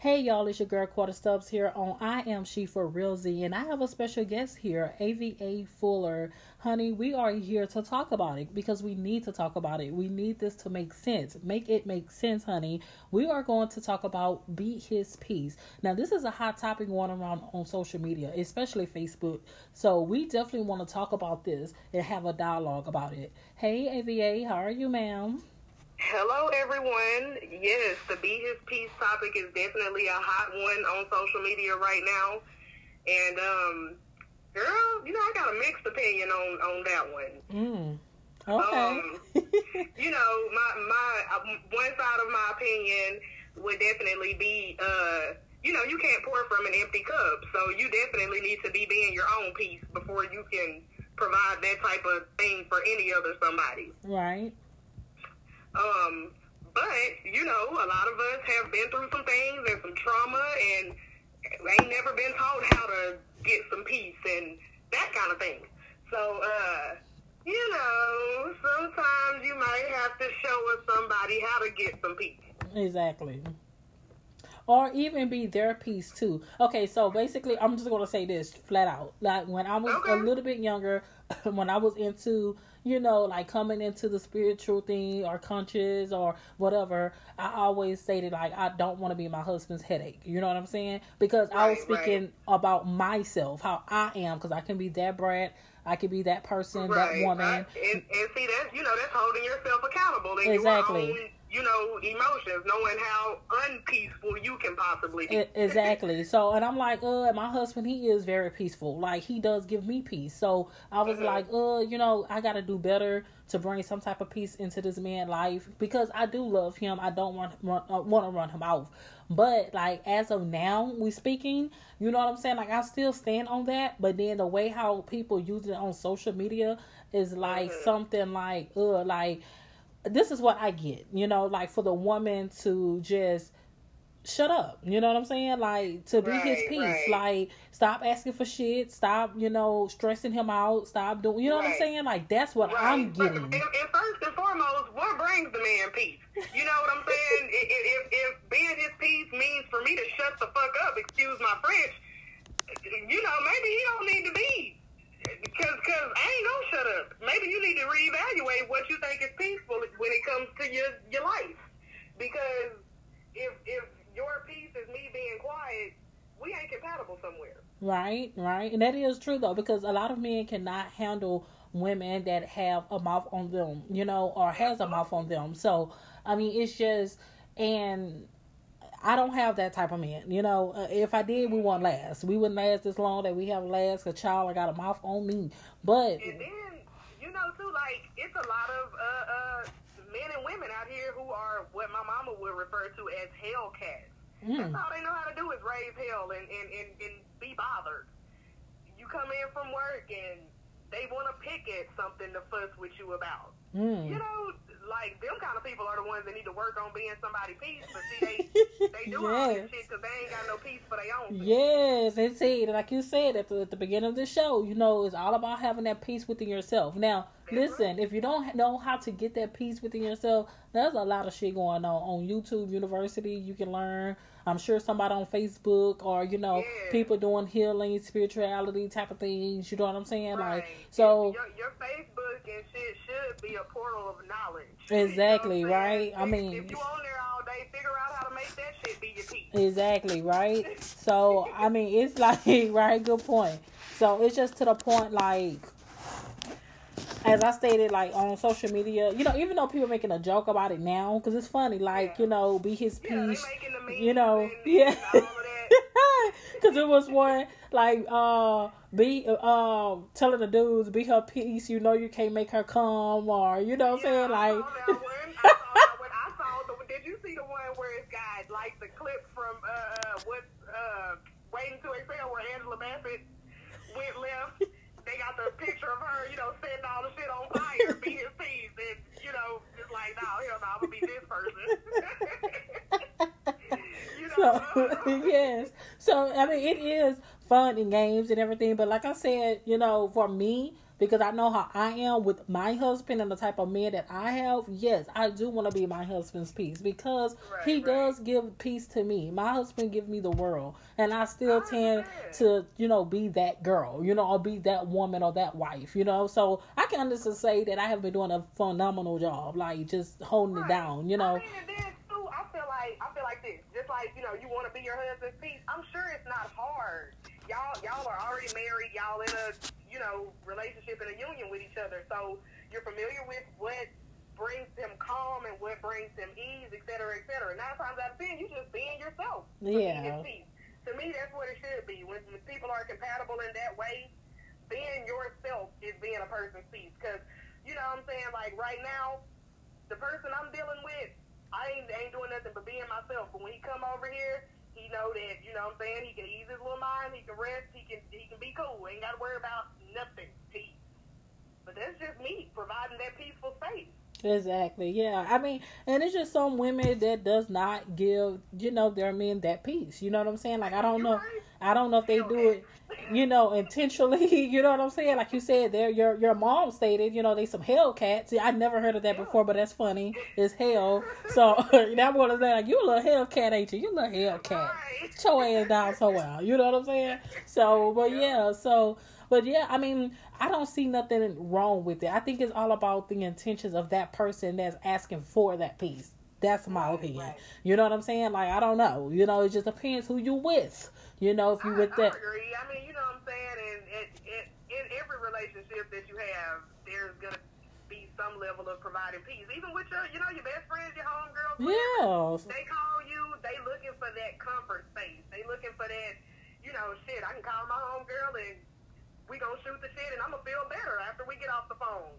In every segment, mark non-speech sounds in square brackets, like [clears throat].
Hey y'all, it's your girl Quetta Stubbs here on I Am She for Real Z, and I have a special guest here, AVA Fuller. Honey, we are here to talk about it because we need to talk about it. We need this to make sense. Make it make sense, honey. We are going to talk about Beat His Peace. Now, this is a hot topic going around on social media, especially Facebook. So, we definitely want to talk about this and have a dialogue about it. Hey, AVA, how are you, ma'am? Hello, everyone. Yes, the Be His Peace topic is definitely a hot one on social media right now. And, um, girl, you know, I got a mixed opinion on, on that one. Mm. Okay. Um, [laughs] you know, my, my, uh, one side of my opinion would definitely be, uh, you know, you can't pour from an empty cup. So you definitely need to be being your own peace before you can provide that type of thing for any other somebody. Right. Um, but you know, a lot of us have been through some things and some trauma, and ain't never been taught how to get some peace and that kind of thing. So, uh, you know, sometimes you might have to show us somebody how to get some peace. Exactly. Or even be their peace too. Okay, so basically, I'm just gonna say this flat out. Like when I was Okay. a little bit younger, [laughs] when I was into, you know, like coming into the spiritual thing or conscious or whatever, I always stated like I don't want to be my husband's headache. You know what I'm saying? Because I was Right, right. speaking about myself, how I am, because I can be that brat, I can be that person, that woman. right. And, and see, that's you know, that's holding yourself accountable Exactly. your own, you know, emotions, knowing how unpeaceful you can possibly be. Exactly. [laughs] So, and I'm like, uh, my husband, he is very peaceful. Like, he does give me peace. So, I was Mhm. like, uh, you know, I got to do better to bring some type of peace into this man's life because I do love him. I don't want run, uh, want to run him off. But like as of now, we speaking, you know what I'm saying? Like I still stand on that, but then the way how people use it on social media is like Mhm. something like, uh, like this is what I get, you know, like for the woman to just shut up. You know what I'm saying? Like to be his Right, peace. right. Like stop asking for shit. Stop, you know, stressing him out. Stop doing. You know what I'm saying? Like that's what I'm getting. And, and first and foremost, what brings the man peace? You know what I'm saying? if, if, if being his peace means for me to shut the fuck up, excuse my French, you know, maybe he don't need to be. Because cause I ain't gonna shut up. Maybe you need to reevaluate what you think is peaceful when it comes to your, your life. Because if, if your peace is me being quiet, we ain't compatible somewhere. Right, right. And that is true though, because a lot of men cannot handle women that have a mouth on them, you know, or has a mouth on them. So, I mean, it's just, and I don't have that type of man, you know. Uh, if I did, we wouldn't last. We wouldn't last this long that we have last. Cause child, I got a mouth on me. But And then, you know, too, like, it's a lot of uh, uh, men and women out here who are what my mama would refer to as hellcats. That's mm, all they know how to do is raise hell and, and, and, and be bothered. You come in from work and they want to pick at something to fuss with you about. You mm. know, like, them kind of people are the ones that need to work on being somebody peace. But see, they, [laughs] they do all yes. this shit because they ain't got no peace for their own. Yes, and see, like you said at the, at the beginning of the show, you know, it's all about having that peace within yourself. Now, listen, if you don't know how to get that peace within yourself, there's a lot of shit going on on YouTube University. You can learn. I'm sure somebody on Facebook or you know Yeah. people doing healing, spirituality type of things. You know what I'm saying? Right. Like so. your, your Facebook and shit should be a portal of knowledge. Exactly, You know right? I mean- if you on there all day, figure out how to make that shit be your peace. Exactly, right? [laughs] So, I mean, it's like, [laughs] right, good point. So, it's just to the point, like, as I stated, like, on social media, you know, even though people making a joke about it now, because it's funny, like, Yeah. you know, be his Yeah, peace. memes you know, yeah. and all of that. [laughs] Because it was one, like, uh, be, uh, telling the dudes, be her peace, you know, you can't make her come, or, you know what I'm Yeah, saying? I Like, saw. I saw that one. I saw the. Did you see the one where it's got like the clip from uh, uh what uh Waiting to Exhale where Angela Bassett went left? [laughs] They got the picture of her, you know, setting all the shit on fire, be his peace, and you know, just like, no, hell no, I'm gonna be this person. [laughs] So [laughs] yes. So I mean it is fun and games and everything, but like I said, you know, for me, because I know how I am with my husband and the type of man that I have. Yes, I do want to be my husband's peace because Right, he right. does give peace to me. My husband give me the world, and I still I tend understand. to, you know, be that girl, you know, or be that woman or that wife, you know. So I can honestly say that I have been doing a phenomenal job, like just holding it down, you know. I mean, and then too, I feel like I feel like this. Just like you know, you want to be your husband's peace. I'm sure it's not hard. Y'all, y'all are already married. Y'all in a you know relationship and a union with each other. So you're familiar with what brings them calm and what brings them ease, et cetera, et cetera. Nine times out of ten, you just being yourself. Yeah. To me, that's what it should be. When, when people are compatible in that way, being yourself is being a person's peace. Because you know what I'm saying. Like right now, the person I'm dealing with, I ain't, ain't doing nothing but being myself. But when he come over here, he know that, you know what I'm saying, he can ease his little mind, he can rest, he can he can be cool. Ain't gotta worry about nothing. Peace. But that's just me providing that peaceful space. Exactly. Yeah. I mean, and it's just some women that does not give, you know, their men that peace. You know what I'm saying? Like I don't You know. right? I don't know if they do it, you know, intentionally. [laughs] You know what I'm saying? Like you said, there your your mom stated, you know, they some Hellcats. See, I never heard of that before, but that's funny. It's hell. So [laughs] that one is like, you a little Hellcat, ain't you? You a little Hellcat. Right. Your ass down somewhere. You know what I'm saying? So, but yeah, so, but yeah, I mean, I don't see nothing wrong with it. I think it's all about the intentions of that person that's asking for that peace. That's my opinion. You know what I'm saying? Like, I don't know. You know, it just depends who you with. You know, if you with that. I agree. I mean, you know what I'm saying? And it, it, in every relationship that you have, there's going to be some level of providing peace. Even with your, you know, your best friends, your homegirls. Yeah. They call you, they looking for that comfort space. They looking for that, you know, shit, I can call my homegirl and we gonna shoot the shit and I'm gonna feel better after we get off the phone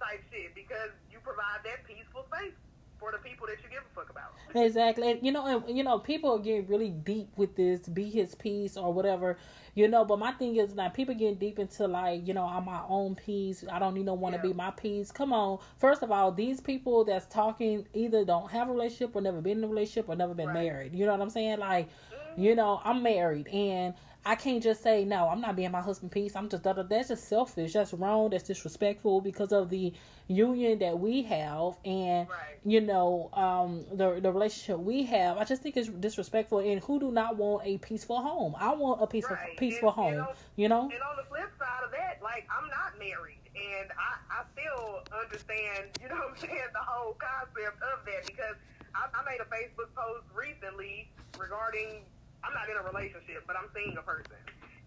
type shit because you provide that peaceful space for the people that you give a fuck about. Exactly. And, you know, and, you know, people get really deep with this, be his peace or whatever, you know. But my thing is, now people getting deep into like, you know, I'm my own peace. I don't need no one to be my peace. Come on. First of all, these people that's talking either don't have a relationship or never been in a relationship or never been Right. married. You know what I'm saying? Like, Mhm. You know, I'm married and I can't just say no. I'm not being my husband peace. I'm just that's just selfish. That's wrong. That's disrespectful because of the union that we have and Right. you know um the the relationship we have. I just think it's disrespectful. And who do not want a peaceful home? I want a peaceful Right. peaceful And, home. know, You know? And on the flip side of that, like I'm not married, and I, I still understand, you know what I'm saying, the whole concept of that because I, I made a Facebook post recently regarding I'm not in a relationship, but I'm seeing a person,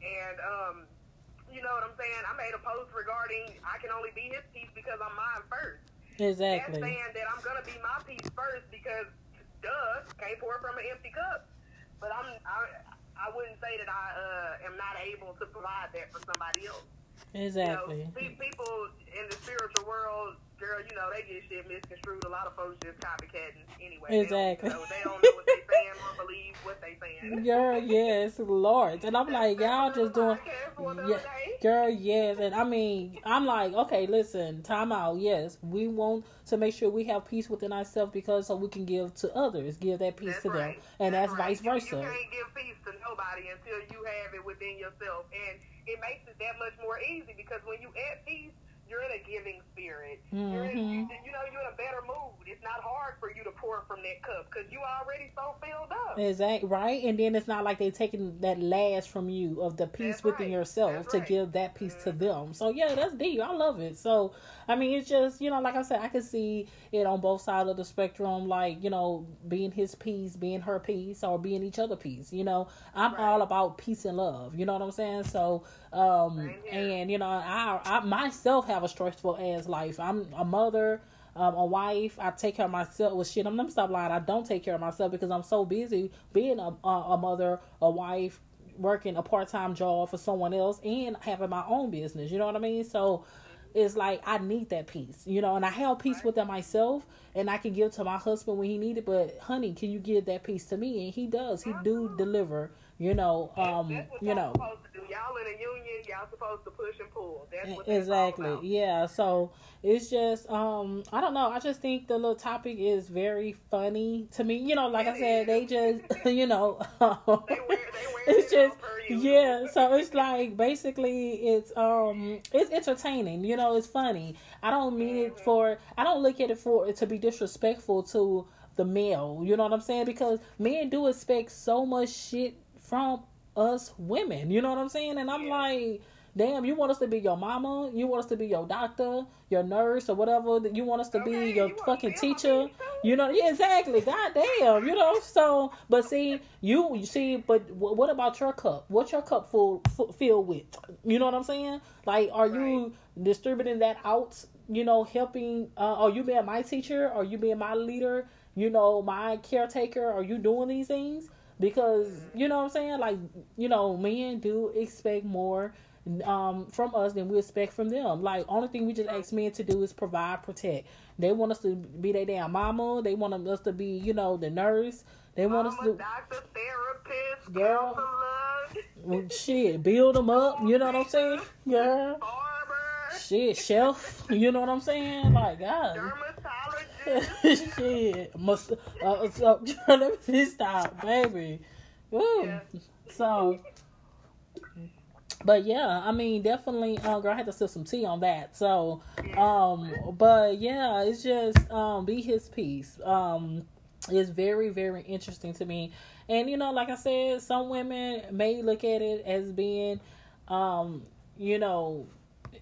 and um, you know what I'm saying. I made a post regarding I can only be his peace because I'm mine first. Exactly. That's saying that I'm gonna be my peace first because, duh, can't pour from an empty cup. But I'm I I wouldn't say that I uh, am not able to provide that for somebody else. Exactly. You know, pe- people in the spiritual world, girl, you know they get shit misconstrued. A lot of folks just copycatting anyway. Exactly. They don't, you know, they don't know what they saying or believe what they saying. [laughs] Girl, yes, Lord. And I'm like, y'all just doing Podcast for the Yeah, girl, yes. And I mean, I'm like, okay, listen, time out. Yes, we want to make sure we have peace within ourselves because so we can give to others, give that peace That's to them, and that's, right. vice You- versa. You, can't give peace to nobody until you have it within yourself, and it makes it that much more easy because when you at peace, you're in a giving spirit. You're in, you, Mhm. you know, you're in a better mood. It's not hard for you to pour from that cup because you already so filled up. Exactly right, and then it's not like they're taking that last from you of the peace That's within right. yourself That's to right. give that peace to Mhm. them. So yeah, that's deep. I love it. So I mean, it's just you know, like I said, I can see it on both sides of the spectrum. Like you know, being his peace, being her peace, or being each other peace. You know, I'm Right. all about peace and love. You know what I'm saying? So um, and you know, I I myself have a stressful ass life. I'm a mother um, a wife. I take care of myself. Well, shit, I'm them stop lying. I don't take care of myself because I'm so busy being a, a, a mother, a wife, working a part time job for someone else, and having my own business. You know what I mean? So it's like I need that peace, you know, and I have peace within myself, and I can give to my husband when he needed. But honey, can you give that peace to me? And he does. He do deliver. You know, um, you know, supposed to do. Y'all in a union. Y'all supposed to push and pull. That's what exactly. Yeah. So it's just um I don't know. I just think the little topic is very funny to me. You know, like It I said, they just [laughs] [laughs] you know. They wear, they [laughs] wear it's it just yeah so it's like basically it's um it's entertaining you know it's funny i don't mean it Mhm. for i don't look at it for to be disrespectful to the male you know what i'm saying because men do expect so much shit from us women you know what i'm saying and i'm Yeah. like damn you want us to be your mama you want us to be your doctor your nurse or whatever you want us to be your you fucking teacher you know, yeah, exactly. God damn, you know. So, but see, you, you see, but wh- what about your cup? What's your cup full, full filled with? You know what I'm saying? Like, are you distributing that out? You know, helping? Uh, are you being my teacher? Are you being my leader? You know, my caretaker? Are you doing these things? Because you know what I'm saying? Like, you know, men do expect more um from us than we expect from them. Like only thing we just ask men to do is provide, protect. They want us to be their damn mama. They want us to be, you know, the nurse. They want us to doctor, therapist, Girl. counselor, shit, build them up. You know what I'm saying? [laughs] Yeah. Shit, shelf. You know what I'm saying? Like God. Shit. Must uh, so, [laughs] let me stop, baby. Woo. Yeah. So but yeah, I mean definitely uh girl I had to sip some tea on that. So um but yeah, it's just um be his peace. Um it's very, very interesting to me. And you know, like I said, some women may look at it as being um, you know,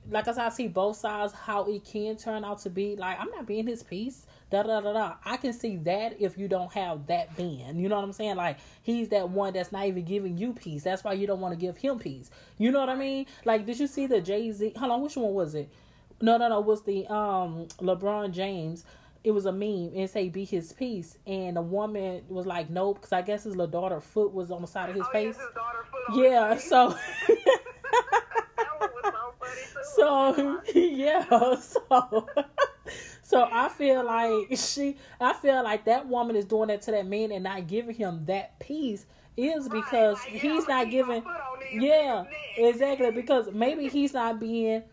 like I said, I see both sides how it can turn out to be. Like I'm not being his peace. Da da da da. I can see that if you don't have that being. You know what I'm saying? Like he's that one that's not even giving you peace. That's why you don't want to give him peace. You know what I mean? Like did you see the Jay Z? Hold on, which one was it? No, no, no. It was the um LeBron James? It was a meme and say be his peace, and the woman was like nope because I guess his little daughter foot was on the side of his oh, face. Yes, his daughter foot on Yeah, his face. so. [laughs] [laughs] that one was so so [laughs] yeah so so i feel like [laughs] she i feel like that woman is doing that to that man and not giving him that peace is Right, because like, yeah, he's not gonna keep my giving foot on these yeah exactly because maybe he's not being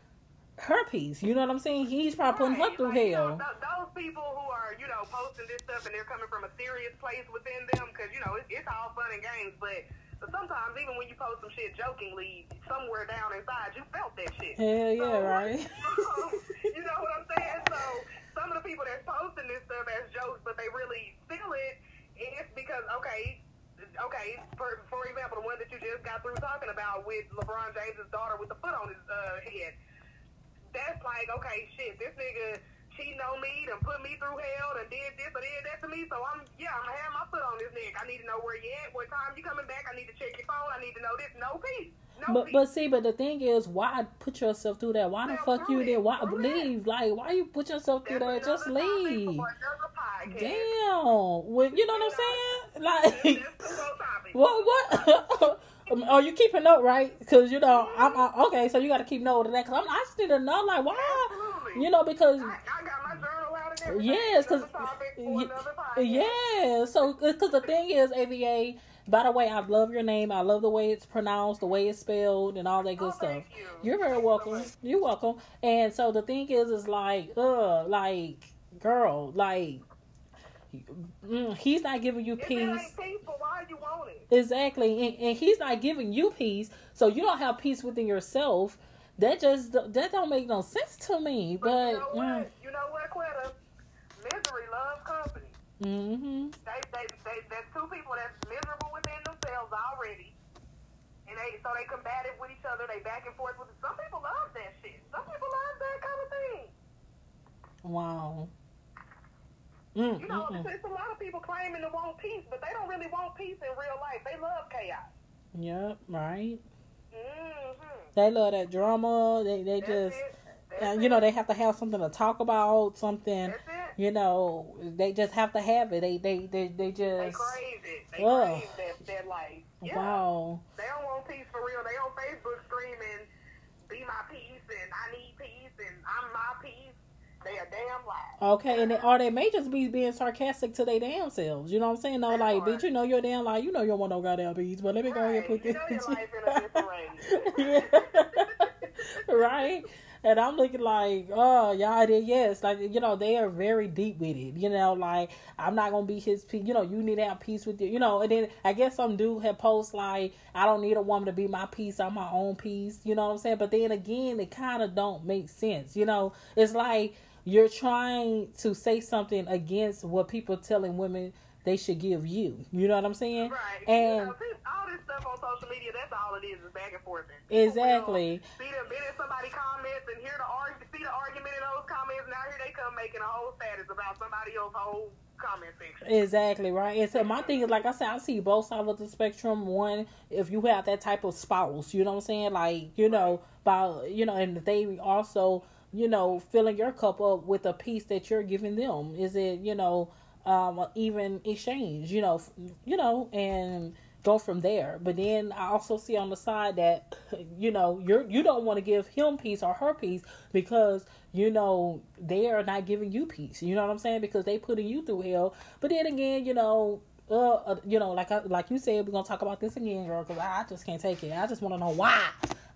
her peace you know what i'm saying he's probably putting her through like, you hell know, th- those people who are, you know, posting this stuff and they're coming from a serious place within them, because you know it's, it's all fun and games, but. But sometimes, even when you post some shit jokingly, somewhere down inside, you felt that shit. hell yeah [laughs] So, right you know what I'm saying? So some of the people that's posting this stuff as jokes, but they really feel it, it's because okay, okay. For for example, the one that you just got through talking about with LeBron James's daughter with the foot on his uh, head. That's like okay, shit. This nigga cheating on me, and put me through hell, and did this or did that to me. So I'm yeah, I'm have my foot on his neck. I need to know where you at, what time you coming back. I need to check your phone. I need to know this. No peace. But but see, but the thing is, why put yourself through that? Why the fuck you there? Why leave? Like, why you put yourself through that? Just leave. for another podcast. Damn. Well, you know what I'm saying? Like, That's two more topics. what? What? [laughs] Um, oh, you keeping up, right? Because you know, I'm I, okay. So you got to keep note of that. Cause I'm, I just need to know, like, why? You know, because I, I got my journal out and everything. yes, because Another topic for another podcast. yeah. So because the thing is, AVA. By the way, I love your name. I love the way it's pronounced, the way it's spelled, and all that good Oh, stuff. you. You're very welcome. You're welcome. And so the thing is, is like, uh, like, girl, like, mm, he's not giving you If peace. peaceful, you want it? Exactly, and, and he's not giving you peace, so you don't have peace within yourself. That just that don't make no sense to me. But, But you know what? You know what, Quetta? Misery loves company. Mm, hmm They, they, they, there's two people that's miserable within themselves already. And they, so they combative with each other. They back and forth with Some people love that shit. Some people love that kind of thing. wow. Mm, You know, mm, mm. there's a lot of people claiming to want peace, but they don't really want peace in real life. They love chaos. Yep, right. Mm-hmm. They love that drama. They they That's just uh, you know they have to have something to talk about. Something That's it. You know they just have to have it. They they they they They just crave it. They Ugh. crave that, that life. Yeah. wow. They don't want peace for real. They on Facebook screaming, "Be my peace," and "I need peace," and "I'm my peace." They a damn lie. Okay, and they, or they may just be being sarcastic to their damn selves. You know what I'm saying? No, like, bitch, you know your damn lie. You know you don't want no goddamn peace, but let me go ahead and put You this. know [laughs] your life in a [laughs] yeah. [laughs] right? And I'm looking like, oh, y'all did yes. Like, you know, they are very deep with it. You know, like, I'm not going to be his, pe you know, you need to have peace with you. You know, and then I guess some dude had posts like, I don't need a woman to be my peace. I'm my own peace. You know what I'm saying? But then again, it kind of don't make sense. You know, it's like you're trying to say something against what people telling women they should give you. You know what I'm saying? Right. And know, all this stuff on social media, that's all it is, is back and forth. Exactly. See the minute somebody comments and hear the arg- see the argument in those comments. Now here they come making a whole status about somebody else's whole comment section. Exactly right. And so my thing is, like I said, I see both sides of the spectrum. One, if you have that type of spouse, you know what I'm saying, like you know, by you know, and they also, you know, filling your cup up with a piece that you're giving them. Is it, you know, um, even exchange, you know, you know, and go from there. But then I also see on the side that, you know, you're you don't want to give him peace or her peace because you know they are not giving you peace. You know what I'm saying? Because they putting you through hell. But then again, you know. Uh, uh, you know, like I, like you said, we're gonna talk about this again, girl. Because I, I just can't take it. I just want to know why.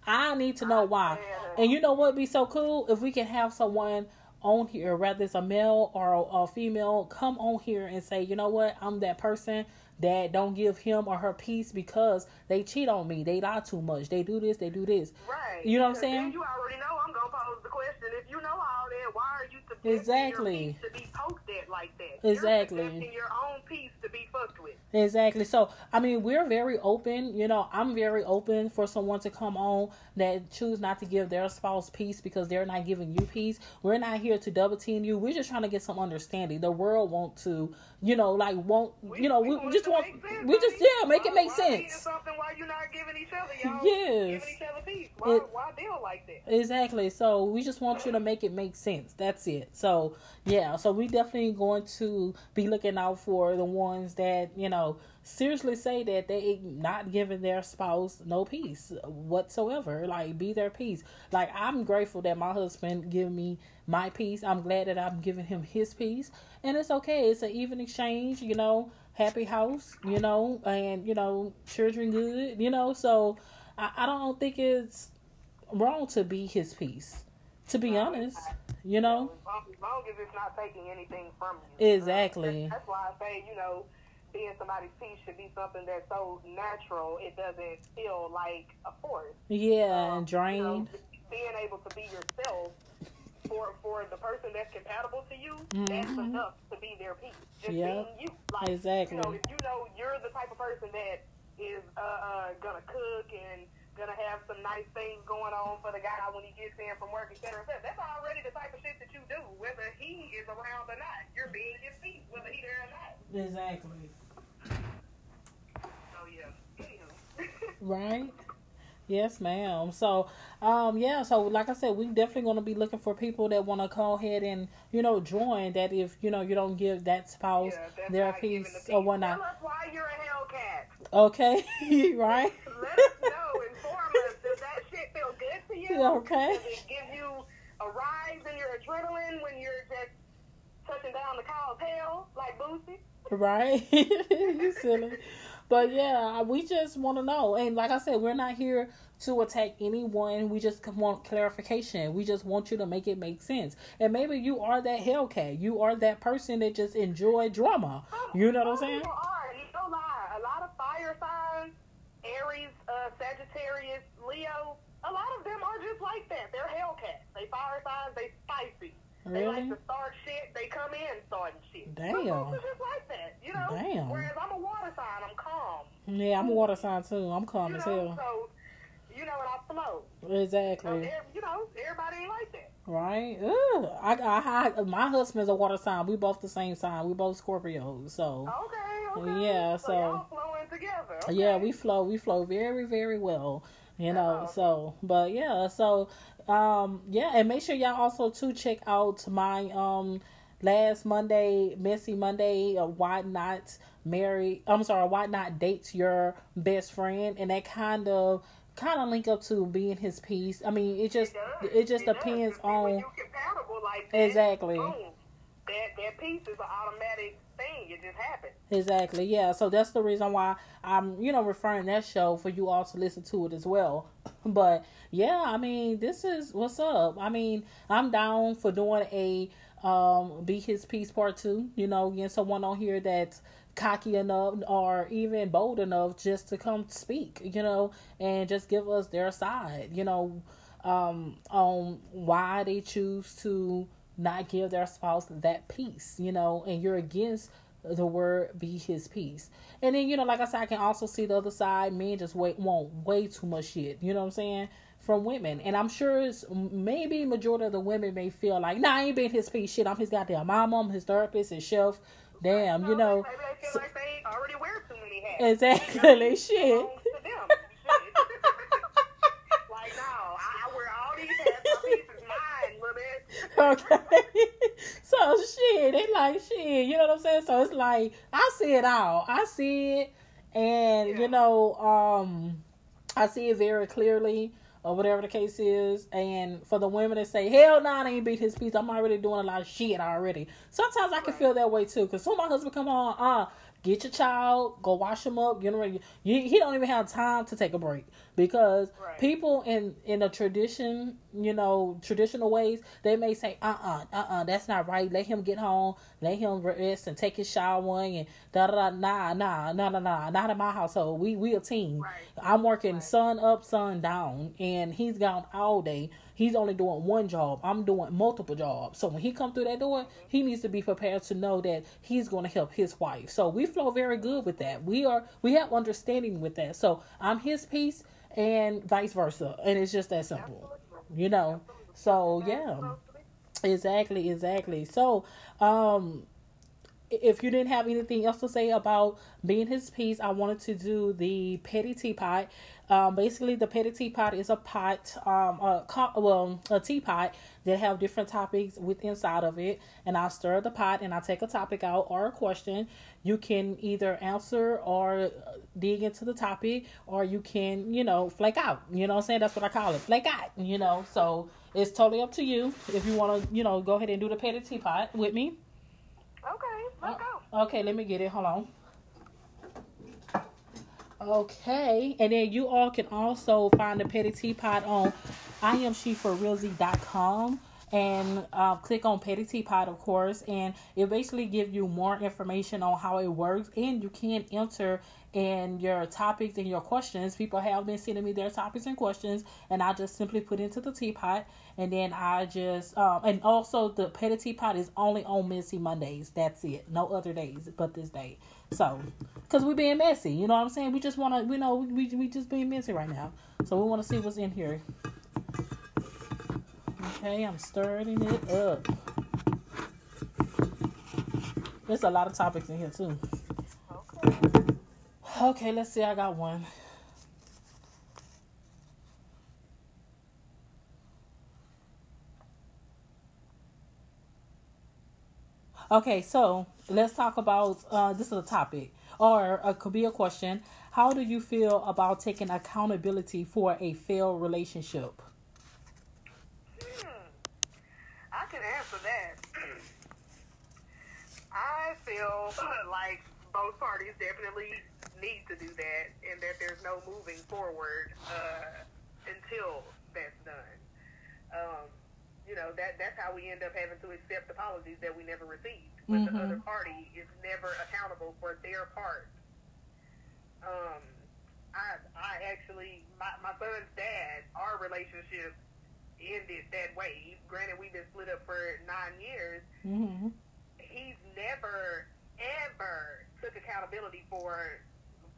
I need to know why. And you know what would be so cool if we can have someone on here, whether it's a male or a, a female, come on here and say, you know what, I'm that person that don't give him or her peace because they cheat on me, they lie too much, they do this, they do this. Right. You know what I'm saying? You already know I'm gonna pose the question. If you know all that, why are you subjecting Exactly. your peace to be poked at like that? Exactly. You're subjecting your own peace to be fucked with. Exactly. So, I mean, we're very open. You know, I'm very open for someone to come on that choose not to give their spouse peace because they're not giving you peace. We're not here to double team you. We're just trying to get some understanding. The world want to, you know, like won't, you know, we, want just want, sense, we just yeah, make it make why sense. Something why you not giving each other, y'all? Yes. Giving each other peace. Why, It- why deal like that? Exactly. So we just want you to make it make sense. That's it. So yeah. So we definitely going to be looking out for the ones that you know seriously say that they not giving their spouse no peace whatsoever. Like be their peace. Like I'm grateful that my husband give me my peace. I'm glad that I'm giving him his peace, and it's okay. It's an even exchange. You know, happy house. You know, and you know children good. You know, so I, I don't think it's wrong to be his peace. To be honest, you know. As long, as long as it's not taking anything from you. Exactly. That's why I say, you know, being somebody's peace should be something that's so natural it doesn't feel like a force. Yeah, Um, and you know, drained. being able to be yourself for for the person that's compatible to you, that's Mhm. enough to be their peace. Just Yep. being you. Like, Exactly. You know, if you know you're the type of person that is uh, uh, gonna cook and gonna have some nice things going on for the guy when he gets in from work, et cetera, et. That's already the type of shit that you do, whether he is around or not. You're being his peace, whether he there or not. Exactly. So yeah. Anywho. [laughs] Right. Yes, ma'am. So, um, yeah. So, like I said, we definitely going to be looking for people that want to go ahead and you know join. That if you know you don't give that spouse Yeah, their peace the or whatnot. Tell us why you're a Hellcat. Okay. [laughs] right. [laughs] Let us know. Inform us. Does that shit feel good to you? Okay. Does it give you a rise in your adrenaline when you're just touching down the cow's tail like Boosie? right? [laughs] you silly. But yeah, we just want to know. And like I said, we're not here to attack anyone. We just want clarification. We just want you to make it make sense. And maybe you are that Hellcat. You are that person that just enjoy drama. You know what I'm saying? People are. You don't lie. A lot of fire signs, Aries, uh, Sagittarius, Leo, a lot of them are just like that. They're Hellcats. They fire signs. They spicy. They like to start shit. They come in starting shit. Damn. Some folks are just like that, you know. Damn. Whereas I'm a water sign. I'm calm. Yeah, I'm a water sign too. I'm calm you as know, hell. so you know, and I flow. So, Exactly. there- you know, everybody ain't like that. Right? Ugh. I, I, I, my husband's a water sign. We both the same sign. We both Scorpios. So. Okay, okay. Yeah, so, so- together. Okay. Yeah, we flow. We flow very, very well. You know, Yeah. so but yeah, so um yeah, and make sure y'all also too check out my um last Monday, Messy Monday, uh, why not marry I'm sorry, why not date your best friend and that kind of kind of link up to being his peace. I mean, it just does. it just does. depends You see, when on like Exactly. that that peace is an automatic thing. It just happened. Exactly. Yeah. So that's the reason why I'm, you know, referring that show for you all to listen to it as well. [laughs] But yeah, I mean, this is what's up. I mean, I'm down for doing a um be his peace part two. You know, getting someone on here that's cocky enough or even bold enough just to come speak. You know, and just give us their side. You know, um, on why they choose to not give their spouse that peace, you know, and you're against the word be his peace. And then, you know, like I said, I can also see the other side. Men just wait want way too much shit. You know what I'm saying? From women. And I'm sure it's maybe majority of the women may feel like, nah, I ain't been his peace shit. I'm his goddamn mama, I'm his therapist, his chef. Damn, you know. Maybe they feel so, like they already wear too many hats. Exactly, [laughs] shit. [laughs] okay. so shit, they like shit. You know what I'm saying? So it's like I see it all. I see it, and yeah. you know, um, I see it very clearly. Or whatever the case is, and for the women that say, "Hell, nah, I ain't beat his peace," I'm already doing a lot of shit already. Sometimes I can feel that way too, cause some my husband come on, uh, get your child, go wash him up, get him ready. he don't even have time to take a break because right. people in in a tradition, you know, traditional ways, they may say, uh uh-uh, uh, uh-uh, that's not right. Let him get home, let him rest and take his shower and da da da. Nah, nah, nah, nah, nah. Not in my household. We we a team. Right. I'm working right. sun up, sun down, and he's gone all day. He's only doing one job. I'm doing multiple jobs. So when he come through that door, he needs to be prepared to know that he's going to help his wife. So we flow very good with that. We are we have understanding with that. So I'm his peace and vice versa. And it's just that simple. You know. So yeah. Exactly, exactly. So um if you didn't have anything else to say about being his peace, I wanted to do the petty teapot. Um, basically, the petty teapot is a pot, um, a well, a teapot that have different topics with inside of it. And I stir the pot and I take a topic out or a question. You can either answer or dig into the topic, or you can, you know, flake out. You know what I'm saying? That's what I call it, flake out. You know, so it's totally up to you if you want to, you know, go ahead and do the petty teapot with me. Okay, let's go. Okay, let me get it. Hold on. Okay, and then you all can also find the Petty Teapot on iamsheforrealzy.com and uh, click on Petty Teapot, of course, and it basically gives you more information on how it works, and you can enter in your topics and your questions. People have been sending me their topics and questions, and I just simply put into the teapot, and then I just um, and also the Petty Teapot is only on Messy Mondays. That's it, no other days but this day. So, because we're being messy, you know what I'm saying? We just want to, we know, we, we just being messy right now. So, we want to see what's in here. Okay, I'm stirring it up. There's a lot of topics in here, too. Okay. Okay, let's see. I got one. Okay, so let's talk about uh, this is a topic or it could be a question. How do you feel about taking accountability for a failed relationship? Hmm. I can answer that. [clears throat] I feel [clears throat] like both parties definitely need to do that, and that there's no moving forward uh, until that's done. Um, you know that that's how we end up having to accept apologies that we never received. But mm-hmm. the other party is never accountable for their part. Um, I I actually my my son's dad, our relationship ended that way. Granted, we've been split up for nine years. Mm-hmm. He's never ever took accountability for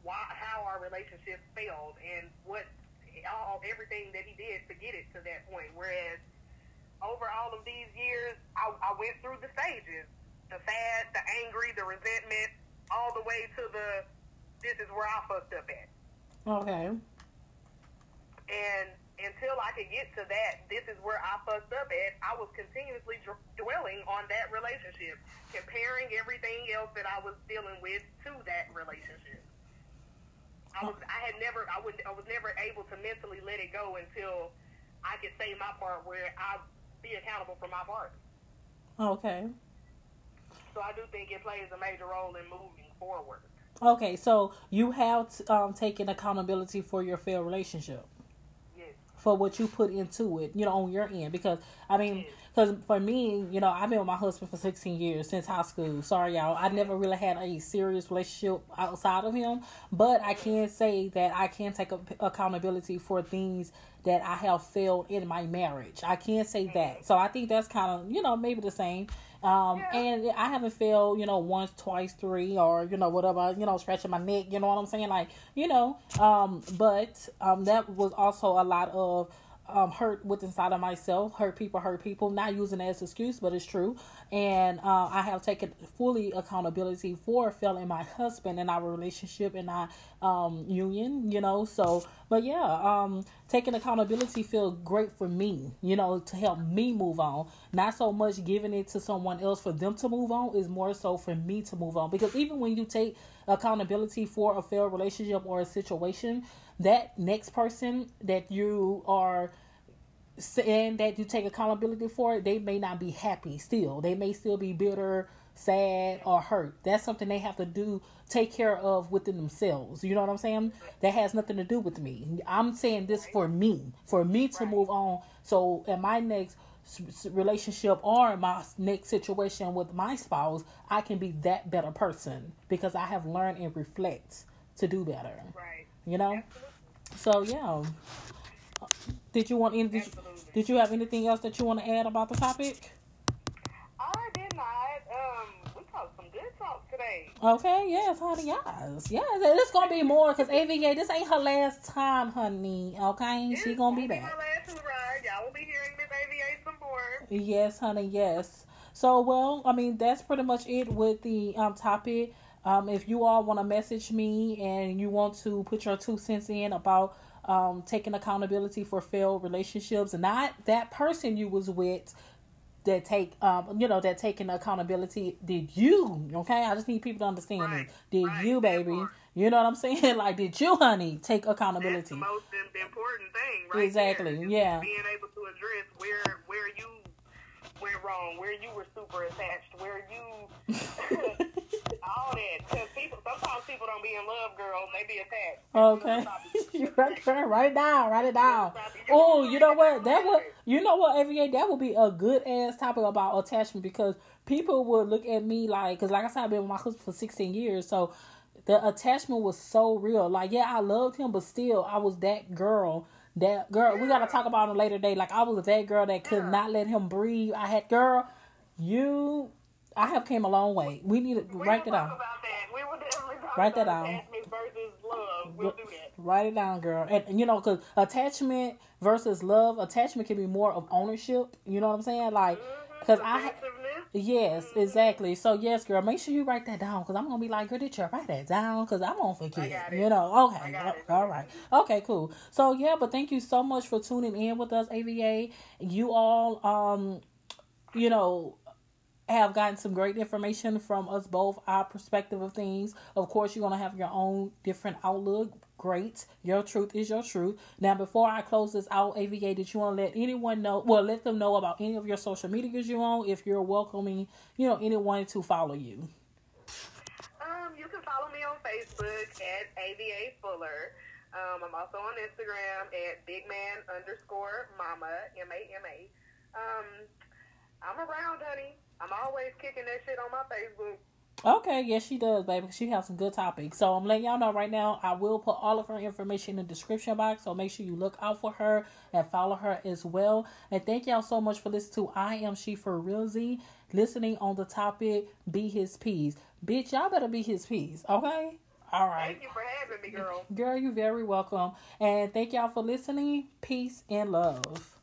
why how our relationship failed and what all everything that he did to get it to that point. Whereas over all of these years, I, I went through the stages the sad, the angry, the resentment, all the way to the this is where I fucked up at. Okay. And until I could get to that, this is where I fucked up at, I was continuously d- dwelling on that relationship, comparing everything else that I was dealing with to that relationship. I was, I had never, I would, I was never able to mentally let it go until I could say my part where I be accountable for my part. Okay. So I do think it plays a major role in moving forward. Okay, so you have um, taken accountability for your failed relationship. Yes. For what you put into it, you know, on your end, because I mean, because for me, you know, I've been with my husband for 16 years since high school. Sorry, y'all, I never really had a serious relationship outside of him, but I can say that I can take a, accountability for things that I have failed in my marriage. I can say that. So I think that's kind of, you know, maybe the same. Um, and I haven't failed, you know, once, twice, three, or you know, whatever, you know, scratching my neck. You know what I'm saying? Like, you know, um, but um, that was also a lot of um, hurt with inside of myself. Hurt people, hurt people. Not using it as excuse, but it's true. And uh, I have taken fully accountability for failing my husband and our relationship and our um, union. You know, so but yeah, um, taking accountability feel great for me. You know, to help me move on. Not so much giving it to someone else for them to move on. Is more so for me to move on. Because even when you take accountability for a failed relationship or a situation, that next person that you are saying that you take accountability for, they may not be happy still. They may still be bitter, sad, or hurt. That's something they have to do, take care of within themselves. You know what I'm saying? That has nothing to do with me. I'm saying this for me, for me to move on. So in my next relationship or in my next situation with my spouse, I can be that better person because I have learned and reflect to do better. Right. You know? Absolutely. So yeah. Did you want any? Did you, did you have anything else that you want to add about the topic? I did not. Um, we talked some good Okay, yes, honey, yes, yes. It's gonna be more because AVA. This ain't her last time, honey. Okay, she gonna be back. My last ride. Y'all will be hearing Miss AVA some more. Yes, honey, yes. So, well, I mean, that's pretty much it with the um, topic. Um, if you all want to message me and you want to put your two cents in about um, taking accountability for failed relationships, not that person you was with that take um you know that taking accountability. Did you okay? I just need people to understand Right, this did right, you baby? you know what i'm saying? [laughs] Like did you honey take That's accountability? the most important thing, right? Exactly, there, yeah. Being able to address where where you went wrong, where you were super attached, where you [laughs] [laughs] all that. Because people sometimes people don't be in love, girls. They be attached. Oh, okay. [laughs] right there, write it down, write it down. Oh, you know what? That would [laughs] you know what, AVA, that would be a good ass topic about attachment because people would look at me like cause like I said, I've been with my husband for sixteen years, so the attachment was so real. Like, yeah, I loved him, but still I was that girl. That girl, we gotta talk about on a later day. Like I was that girl that could not let him breathe. I had girl, you I have came a long way. We need to We write down. that. We will definitely talk Write that down. attachment versus love. We'll that. Write it down, girl. And, and, you know, because attachment versus love, attachment can be more of ownership. You know what I'm saying? Like, because I, ha- Possessiveness. yes, exactly. So yes, girl, make sure you write that down because I'm gonna be like, girl, did you write that down? Because I'm gonna forget. You know? Okay. I got it. All right. Okay. Cool. So yeah, but thank you so much for tuning in with us, AVA. You all, um, you know, have gotten some great information from us both, our perspective of things. Of course, you're going to have your own different outlook. Great. Your truth is your truth. Now, before I close this out, AVA, did you want to let anyone know, well, let them know about any of your social medias you own if you're welcoming, you know, anyone to follow you? Um, you can follow me on Facebook at AVA Fuller. Um, I'm also on Instagram at bigman underscore mama, M-A-M-A. Um, I'm around, honey. I'm always kicking that shit on my Facebook. Okay, yes, she does, baby. She has some good topics. So I'm letting y'all know right now. I will put all of her information in the description box. So make sure you look out for her and follow her as well. And thank y'all so much for listening to I Am She for Real Z. Listening on the topic, be his peas. Bitch, y'all better be his peas. Okay. All right. Thank you for having me, girl. Girl, you're very welcome. And thank y'all for listening. Peace and love.